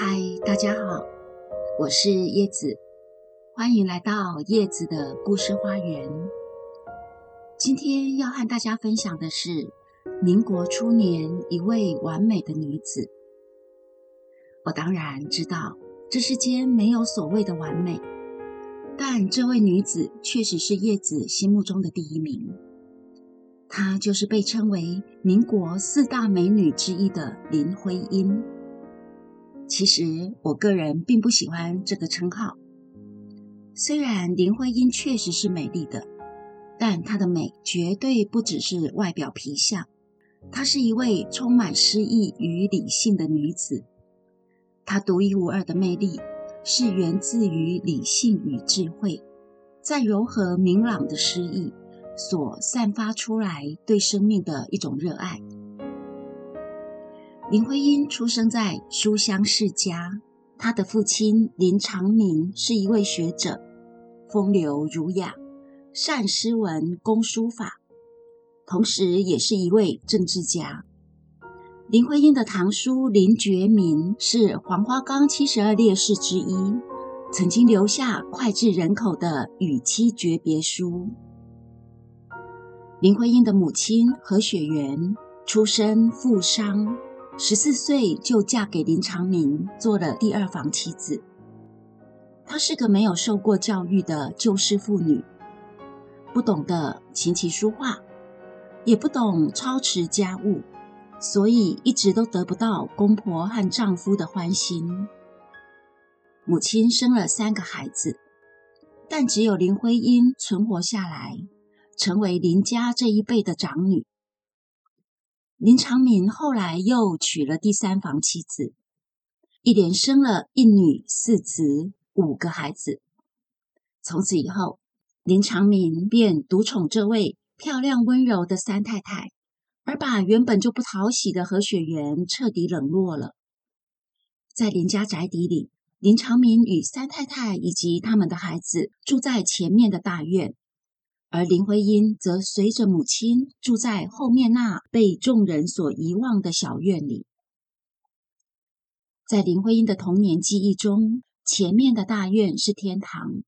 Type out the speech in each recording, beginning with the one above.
嗨，大家好，我是叶子，欢迎来到叶子的故事花园。今天要和大家分享的是民国初年一位完美的女子。我当然知道这世间没有所谓的完美，但这位女子确实是叶子心目中的第一名。她就是被称为民国四大美女之一的林徽因。其实我个人并不喜欢这个称号。虽然林徽因确实是美丽的，但她的美绝对不只是外表皮相。她是一位充满诗意与理性的女子。她独一无二的魅力是源自于理性与智慧，在柔和明朗的诗意所散发出来对生命的一种热爱。林徽因出生在书香世家，她的父亲林长民是一位学者，风流儒雅，善诗文，工书法，同时也是一位政治家。林徽因的堂叔林觉民是黄花岗七十二烈士之一，曾经留下脍炙人口的与妻诀别书。林徽因的母亲何雪媛出身富商。十四岁就嫁给林长民，做了第二房妻子。她是个没有受过教育的旧式妇女，不懂得琴棋书画，也不懂操持家务，所以一直都得不到公婆和丈夫的欢心。母亲生了三个孩子，但只有林徽因存活下来，成为林家这一辈的长女。林长民后来又娶了第三房妻子，一连生了一女四子五个孩子。从此以后，林长民便独宠这位漂亮温柔的三太太，而把原本就不讨喜的何雪媛彻底冷落了。在林家宅邸里，林长民与三太太以及他们的孩子住在前面的大院。而林徽因则随着母亲住在后面那被众人所遗忘的小院里。在林徽因的童年记忆中，前面的大院是天堂，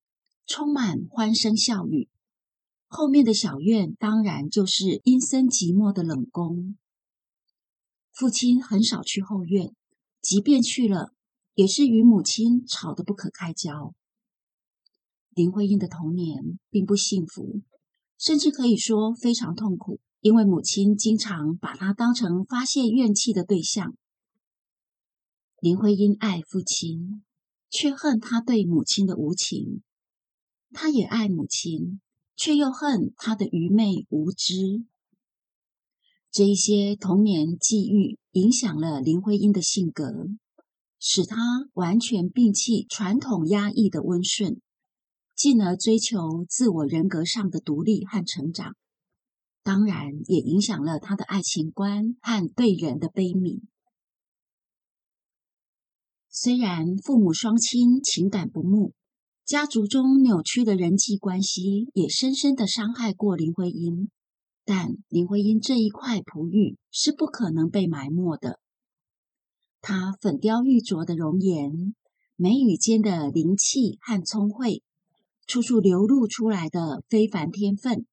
充满欢声笑语；后面的小院当然就是阴森寂寞的冷宫。父亲很少去后院，即便去了，也是与母亲吵得不可开交。林徽因的童年并不幸福。甚至可以说非常痛苦，因为母亲经常把她当成发泄怨气的对象。林徽因爱父亲，却恨他对母亲的无情；她也爱母亲，却又恨他的愚昧无知。这一些童年际遇影响了林徽因的性格，使她完全摒弃传统压抑的温顺。进而追求自我人格上的独立和成长，当然也影响了他的爱情观和对人的悲悯。虽然父母双亲情感不睦，家族中扭曲的人际关系也深深的伤害过林徽因，但林徽因这一块璞玉是不可能被埋没的。她粉雕玉琢的容颜，眉宇间的灵气和聪慧。处处流露出来的非凡天分，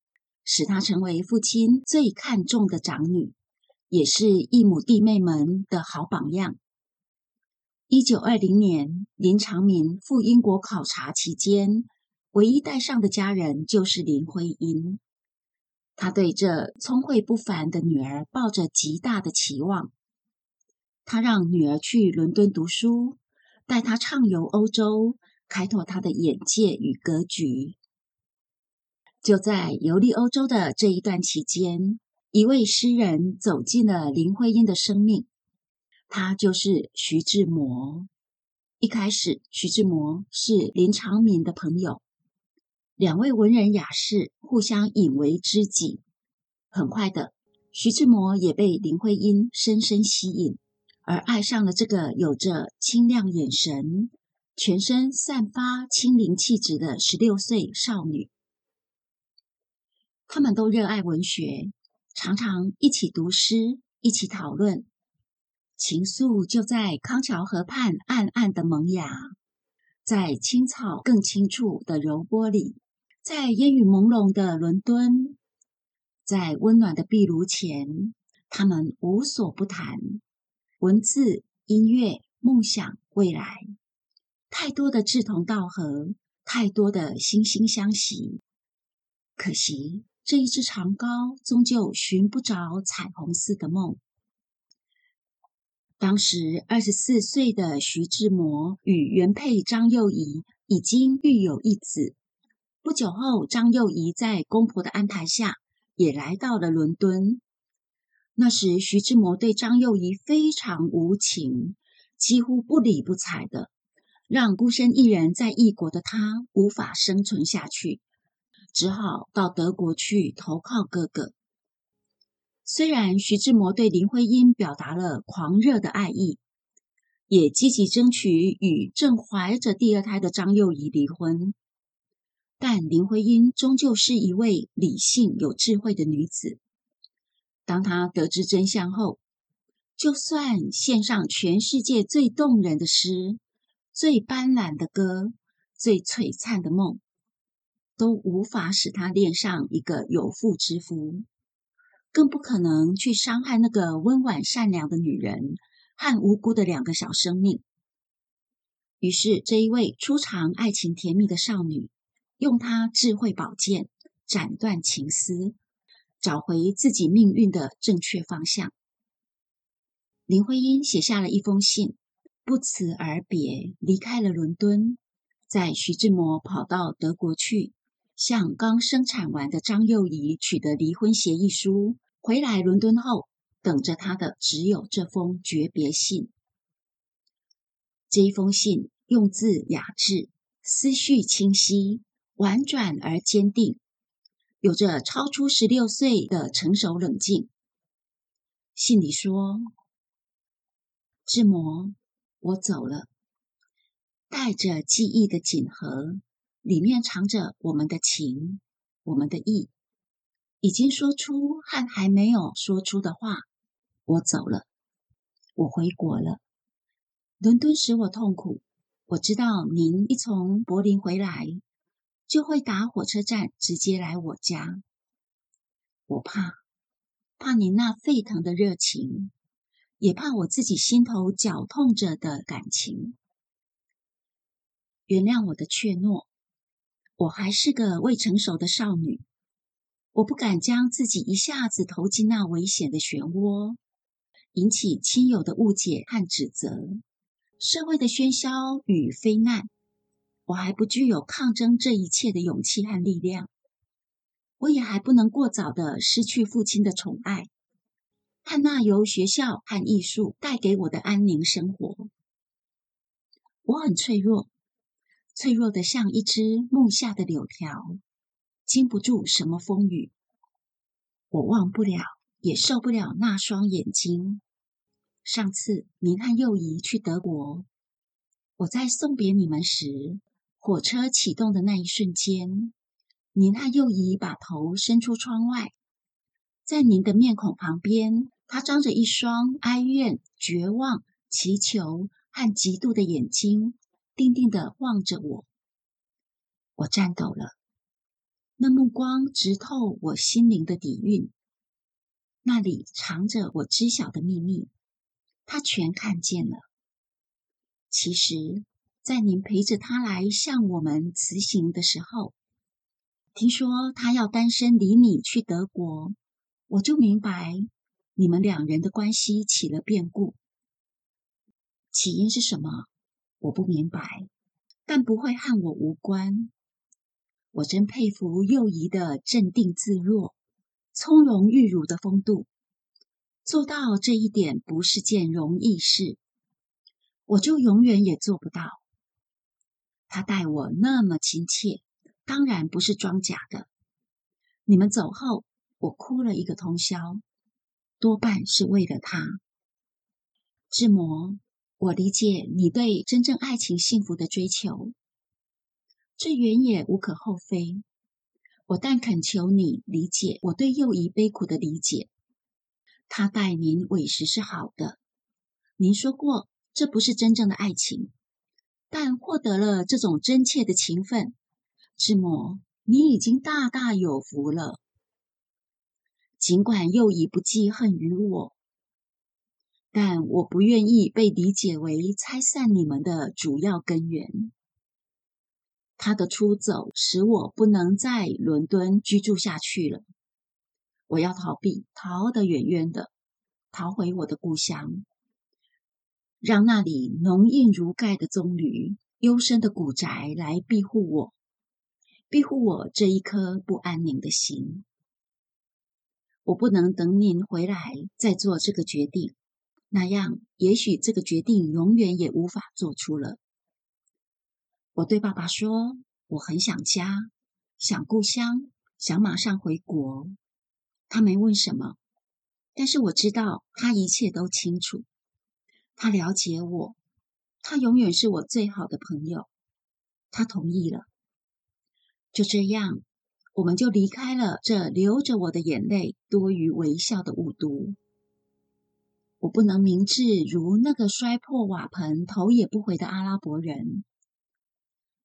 使她成为父亲最看重的长女，也是异母弟妹们的好榜样。一九二零年，林长民赴英国考察期间，唯一带上的家人就是林徽因。他对这聪慧不凡的女儿抱着极大的期望，他让女儿去伦敦读书，带她畅游欧洲。开拓他的眼界与格局。就在游历欧洲的这一段期间，一位诗人走进了林徽因的生命，他就是徐志摩。一开始，徐志摩是林长民的朋友，两位文人雅士互相引为知己。很快的，徐志摩也被林徽因深深吸引，而爱上了这个有着清亮眼神。全身散发清灵气质的十六岁少女，他们都热爱文学，常常一起读诗，一起讨论。情愫就在康桥河畔暗暗的萌芽，在青草更青处的柔波里，在烟雨朦胧的伦敦，在温暖的壁炉前，他们无所不谈，文字、音乐、梦想、未来，太多的志同道合，太多的惺惺相惜。可惜这一只长篙终究寻不着彩虹似的梦。当时二十四岁的徐志摩与原配张幼仪已经育有一子。不久后，张幼仪在公婆的安排下也来到了伦敦。那时，徐志摩对张幼仪非常无情，几乎不理不睬的，让孤身一人在异国的他无法生存下去，只好到德国去投靠哥哥。虽然徐志摩对林徽因表达了狂热的爱意，也积极争取与正怀着第二胎的张幼仪离婚，但林徽因终究是一位理性有智慧的女子。当她得知真相后，就算献上全世界最动人的诗、最斑斓的歌、最璀璨的梦，都无法使她恋上一个有妇之夫。更不可能去伤害那个温婉善良的女人和无辜的两个小生命。于是，这一位初尝爱情甜蜜的少女，用她智慧宝剑斩断情丝，找回自己命运的正确方向。林徽因写下了一封信，不辞而别，离开了伦敦，在徐志摩跑到德国去，向刚生产完的张幼仪取得离婚协议书。回来伦敦后，等着他的只有这封诀别信。这一封信用字雅致，思绪清晰，婉转而坚定，有着超出十六岁的成熟冷静。信里说：“志摩，我走了，带着记忆的锦盒，里面藏着我们的情，我们的意。”已经说出和还没有说出的话。我走了，我回国了。伦敦使我痛苦。我知道您一从柏林回来，就会打火车站直接来我家。我怕，怕您那沸腾的热情，也怕我自己心头绞痛着的感情。原谅我的怯懦，我还是个未成熟的少女。我不敢将自己一下子投进那危险的漩涡，引起亲友的误解和指责，社会的喧嚣与非难。我还不具有抗争这一切的勇气和力量，我也还不能过早的失去父亲的宠爱，和那由学校和艺术带给我的安宁生活。我很脆弱，脆弱的像一只木下的柳条。经不住什么风雨，我忘不了，也受不了那双眼睛。上次您和幼仪去德国，我在送别你们时，火车启动的那一瞬间，您和幼仪把头伸出窗外，在您的面孔旁边，他张着一双哀怨、绝望、祈求和嫉妒的眼睛，定定的望着我。我颤抖了。那目光直透我心灵的底蕴，那里藏着我知晓的秘密，他全看见了。其实，在您陪着他来向我们辞行的时候，听说他要单身离你去德国，我就明白你们两人的关系起了变故。起因是什么？我不明白，但不会和我无关。我真佩服幼仪的镇定自若、从容玉乳的风度，做到这一点不是件容易事，我就永远也做不到。他待我那么亲切，当然不是装假的。你们走后，我哭了一个通宵，多半是为了他。志摩，我理解你对真正爱情幸福的追求。这原也无可厚非，我但恳求你理解我对幼仪悲苦的理解。他待您委实是好的，您说过这不是真正的爱情，但获得了这种真切的情分，志摩，你已经大大有福了。尽管又已不记恨于我，但我不愿意被理解为拆散你们的主要根源。他的出走使我不能在伦敦居住下去了。我要逃避，逃得远远的，逃回我的故乡，让那里浓荫如盖的棕榈、幽深的古宅来庇护我，庇护我这一颗不安宁的心。我不能等您回来再做这个决定，那样也许这个决定永远也无法做出了。我对爸爸说：“我很想家，想故乡，想马上回国。”他没问什么，但是我知道他一切都清楚。他了解我，他永远是我最好的朋友。他同意了。就这样，我们就离开了这流着我的眼泪多于微笑的雾都。我不能明智如那个摔破瓦盆头也不回的阿拉伯人。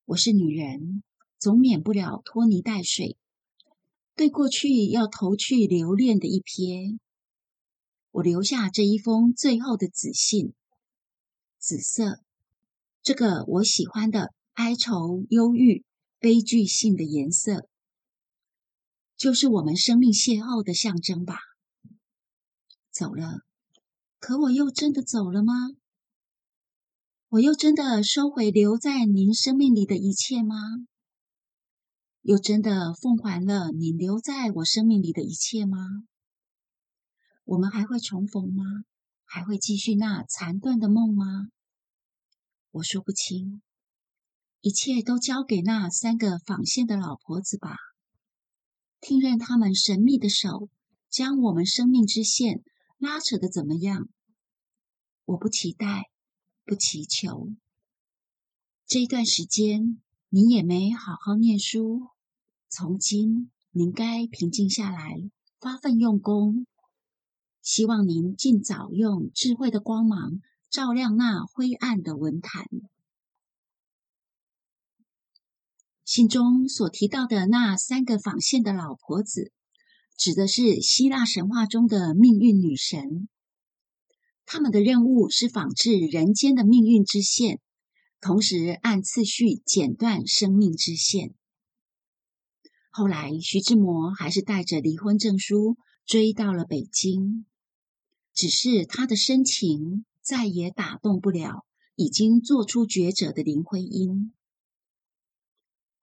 我是女人，总免不了拖泥带水，对过去要投去留恋的一瞥。我留下这一封最后的紫信，紫色，这个我喜欢的哀愁、忧郁、悲剧性的颜色，就是我们生命邂逅的象征吧。走了，可我又真的走了吗？我又真的收回留在您生命里的一切吗？又真的奉还了你留在我生命里的一切吗？我们还会重逢吗？还会继续那残断的梦吗？我说不清，一切都交给那三个纺线的老婆子吧。听任他们神秘的手将我们生命之线拉扯的怎么样？我不期待。不祈求。这一段时间，你也没好好念书。从今，您该平静下来，发奋用功。希望您尽早用智慧的光芒照亮那灰暗的文坛。信中所提到的那三个纺线的老婆子，指的是希腊神话中的命运女神。他们的任务是仿制人间的命运之线，同时按次序剪断生命之线。后来，徐志摩还是带着离婚证书追到了北京，只是他的深情再也打动不了已经做出抉择的林徽因。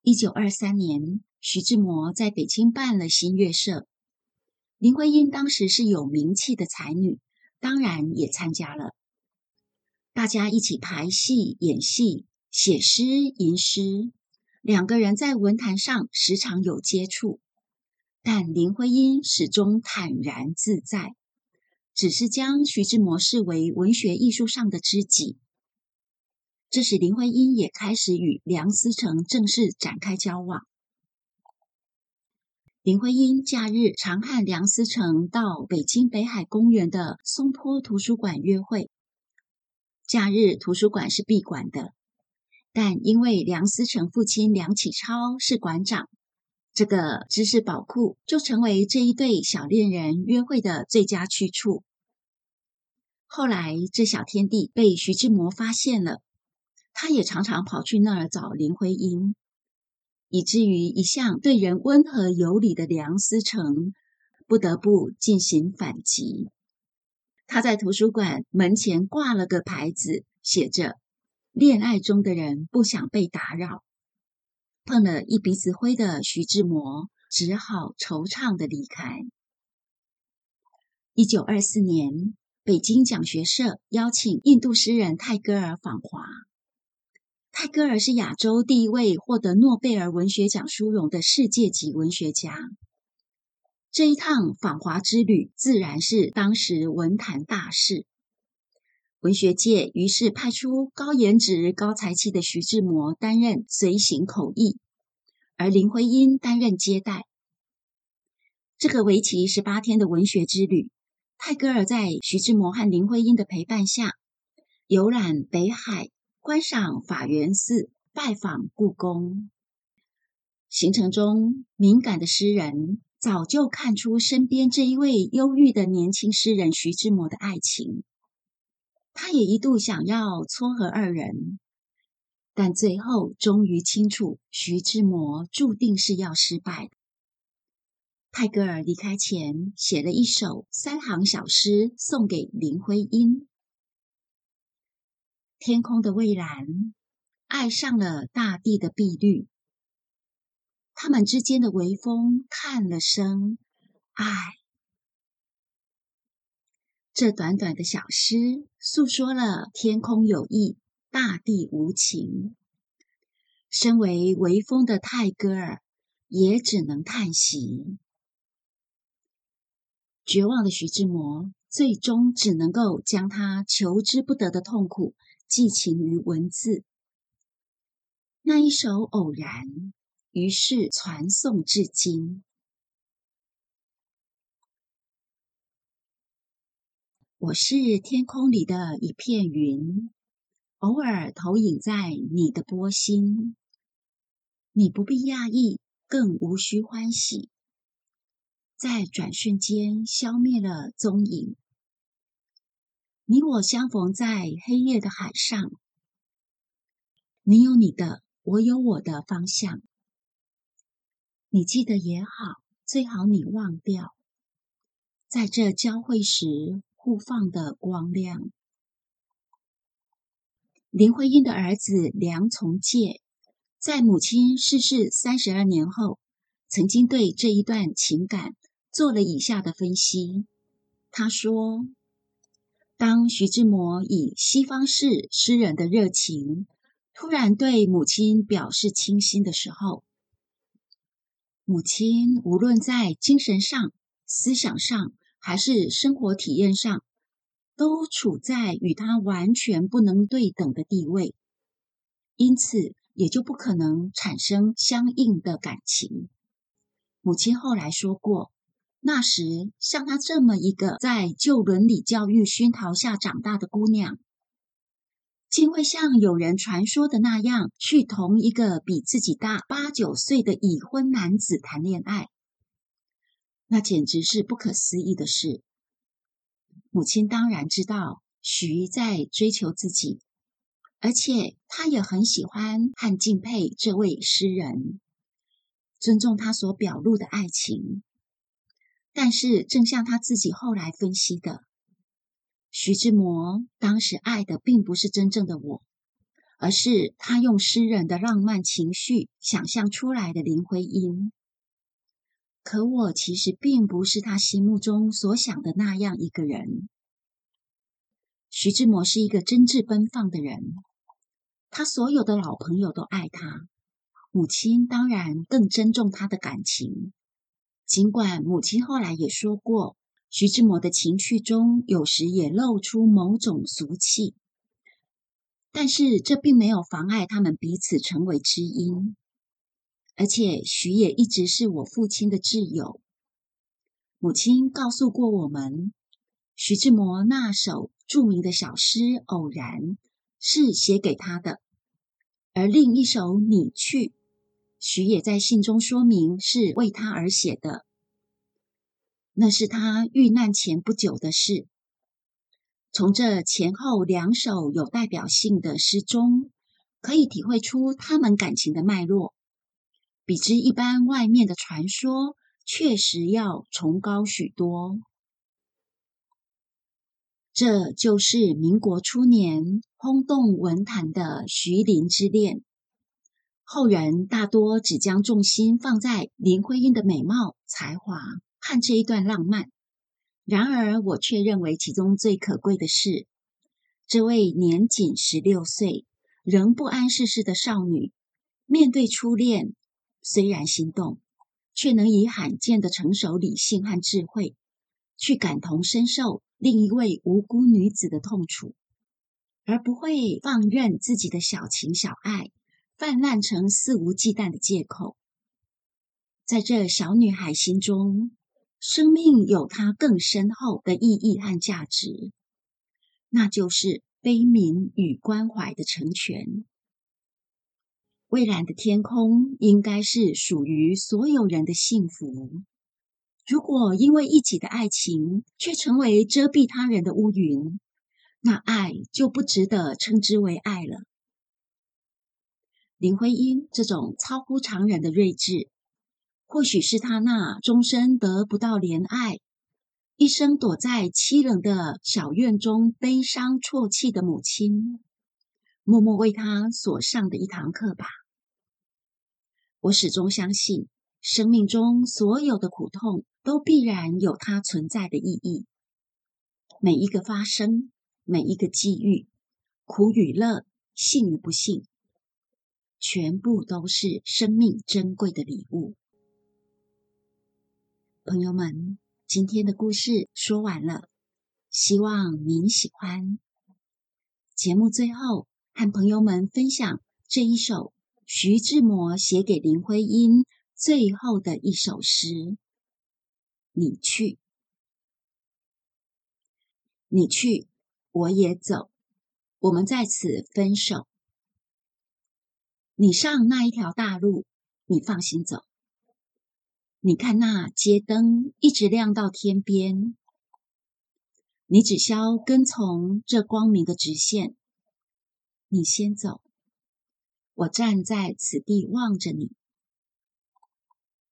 一九二三年，徐志摩在北京办了新月社，林徽因当时是有名气的才女。当然也参加了，大家一起排戏、演戏、写诗、吟诗，两个人在文坛上时常有接触，但林徽因始终坦然自在，只是将徐志摩视为文学艺术上的知己。这时林徽因也开始与梁思成正式展开交往。林徽因假日常和梁思成到北京北海公园的松坡图书馆约会。假日图书馆是闭馆的，但因为梁思成父亲梁启超是馆长，这个知识宝库就成为这一对小恋人约会的最佳去处。后来，这小天地被徐志摩发现了，他也常常跑去那儿找林徽因。以至于一向对人温和有礼的梁思成不得不进行反击。他在图书馆门前挂了个牌子，写着“恋爱中的人不想被打扰”。碰了一鼻子灰的徐志摩只好惆怅的离开。一九二四年，北京讲学社邀请印度诗人泰戈尔访华。泰戈尔是亚洲第一位获得诺贝尔文学奖殊荣的世界级文学家。这一趟访华之旅自然是当时文坛大事，文学界于是派出高颜值、高才气的徐志摩担任随行口译，而林徽因担任接待。这个为期十八天的文学之旅，泰戈尔在徐志摩和林徽因的陪伴下。游览北海，观赏法源寺，拜访故宫。行程中，敏感的诗人早就看出身边这一位忧郁的年轻诗人徐志摩的爱情。他也一度想要撮合二人，但最后终于清楚，徐志摩注定是要失败的。泰戈尔离开前写了一首三行小诗送给林徽因：天空的蔚蓝，爱上了大地的碧绿。他们之间的微风叹了声“唉”，这短短的小诗诉说了天空有意，大地无情。身为微风的泰戈尔，也只能叹息。绝望的徐志摩，最终只能够将他求之不得的痛苦寄情于文字。那一首《偶然》。于是传颂至今。我是天空里的一片云，偶尔投影在你的波心。你不必讶异，更无需欢喜，在转瞬间消灭了踪影。你我相逢在黑夜的海上，你有你的，我有我的方向。你记得也好，最好你忘掉，在这交汇时互放的光亮。林徽因的儿子梁从诫，在母亲逝世三十二年后，曾经对这一段情感做了以下的分析。他说：“当徐志摩以西方式诗人的热情，突然对母亲表示倾心的时候。”母亲无论在精神上、思想上，还是生活体验上，都处在与他完全不能对等的地位，因此也就不可能产生相应的感情。母亲后来说过，那时像她这么一个在旧伦理教育熏陶下长大的姑娘。竟会像有人传说的那样，去同一个比自己大八九岁的已婚男子谈恋爱，那简直是不可思议的事。母亲当然知道徐在追求自己，而且她也很喜欢和敬佩这位诗人，尊重他所表露的爱情。但是，正像他自己后来分析的。徐志摩当时爱的并不是真正的我，而是他用诗人的浪漫情绪想象出来的林徽因。可我其实并不是他心目中所想的那样一个人。徐志摩是一个真挚奔放的人，他所有的老朋友都爱他，母亲当然更珍重他的感情。尽管母亲后来也说过。徐志摩的情趣中，有时也露出某种俗气，但是这并没有妨碍他们彼此成为知音。而且，徐也一直是我父亲的挚友。母亲告诉过我们，徐志摩那首著名的小诗《偶然》是写给他的，而另一首《你去》，徐也在信中说明是为他而写的。那是他遇难前不久的事。从这前后两首有代表性的诗中，可以体会出他们感情的脉络，比之一般外面的传说，确实要崇高许多。这就是民国初年轰动文坛的徐林之恋。后人大多只将重心放在林徽因的美貌才华。和这一段浪漫，然而我却认为其中最可贵的是，这位年仅十六岁、仍不谙世事的少女，面对初恋，虽然心动，却能以罕见的成熟、理性和智慧，去感同身受另一位无辜女子的痛楚，而不会放任自己的小情小爱泛滥成肆无忌惮的借口。在这小女孩心中。生命有它更深厚的意义和价值，那就是悲悯与关怀的成全。蔚蓝的天空应该是属于所有人的幸福。如果因为一己的爱情却成为遮蔽他人的乌云，那爱就不值得称之为爱了。林徽因这种超乎常人的睿智，或许是他那终身得不到怜爱、一生躲在凄冷的小院中悲伤啜泣的母亲，默默为他所上的一堂课吧。我始终相信，生命中所有的苦痛。都必然有它存在的意义。每一个发生，每一个际遇，苦与乐，幸与不幸，全部都是生命珍贵的礼物。朋友们，今天的故事说完了，希望您喜欢。节目最后，和朋友们分享这一首徐志摩写给林徽因最后的一首诗。你去，你去，我也走，我们在此分手。你上那一条大路，你放心走。你看那街灯一直亮到天边，你只消跟从这光明的直线。你先走，我站在此地望着你，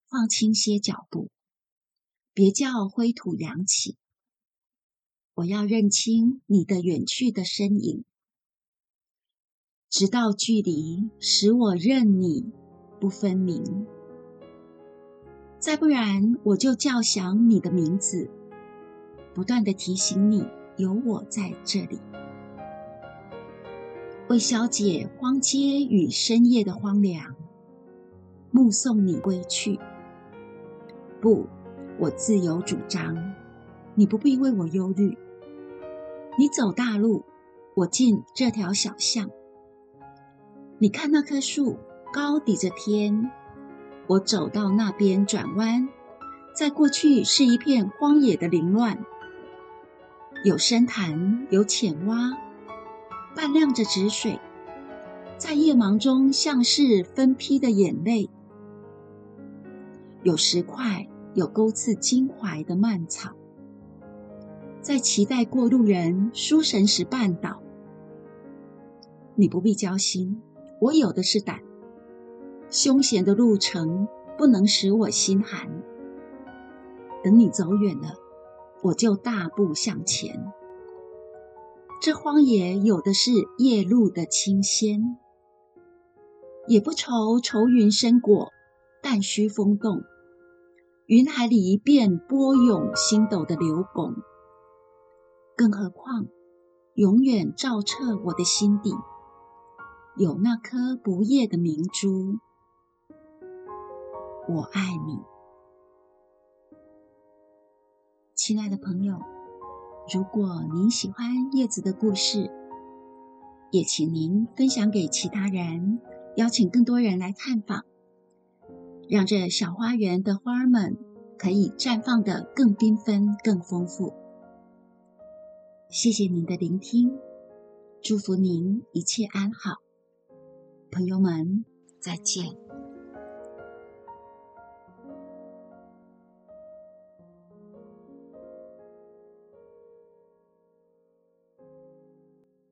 放轻些脚步。别叫灰土扬起，我要认清你的远去的身影，直到距离使我认你不分明。再不然，我就叫响你的名字，不断的提醒你有我在这里，为消解荒街与深夜的荒凉，目送你归去。不。我自有主张，你不必为我忧虑。你走大路，我进这条小巷。你看那棵树高抵着天，我走到那边转弯，在过去是一片荒野的凌乱，有深潭，有浅洼，半亮着止水，在夜茫中像是分批的眼泪，有石块。有钩刺襟怀的蔓草，在期待过路人书神时绊倒。你不必焦心，我有的是胆。凶险的路程不能使我心寒。等你走远了，我就大步向前。这荒野有的是夜露的清鲜，也不愁愁云深裹，但须风动。云海里一遍波涌星斗的流拱，更何况永远照彻我的心底，有那颗不夜的明珠。我爱你，亲爱的朋友。如果您喜欢叶子的故事，也请您分享给其他人，邀请更多人来探访。让这小花园的花儿们可以绽放的更缤纷、更丰富。谢谢您的聆听，祝福您一切安好，朋友们再见。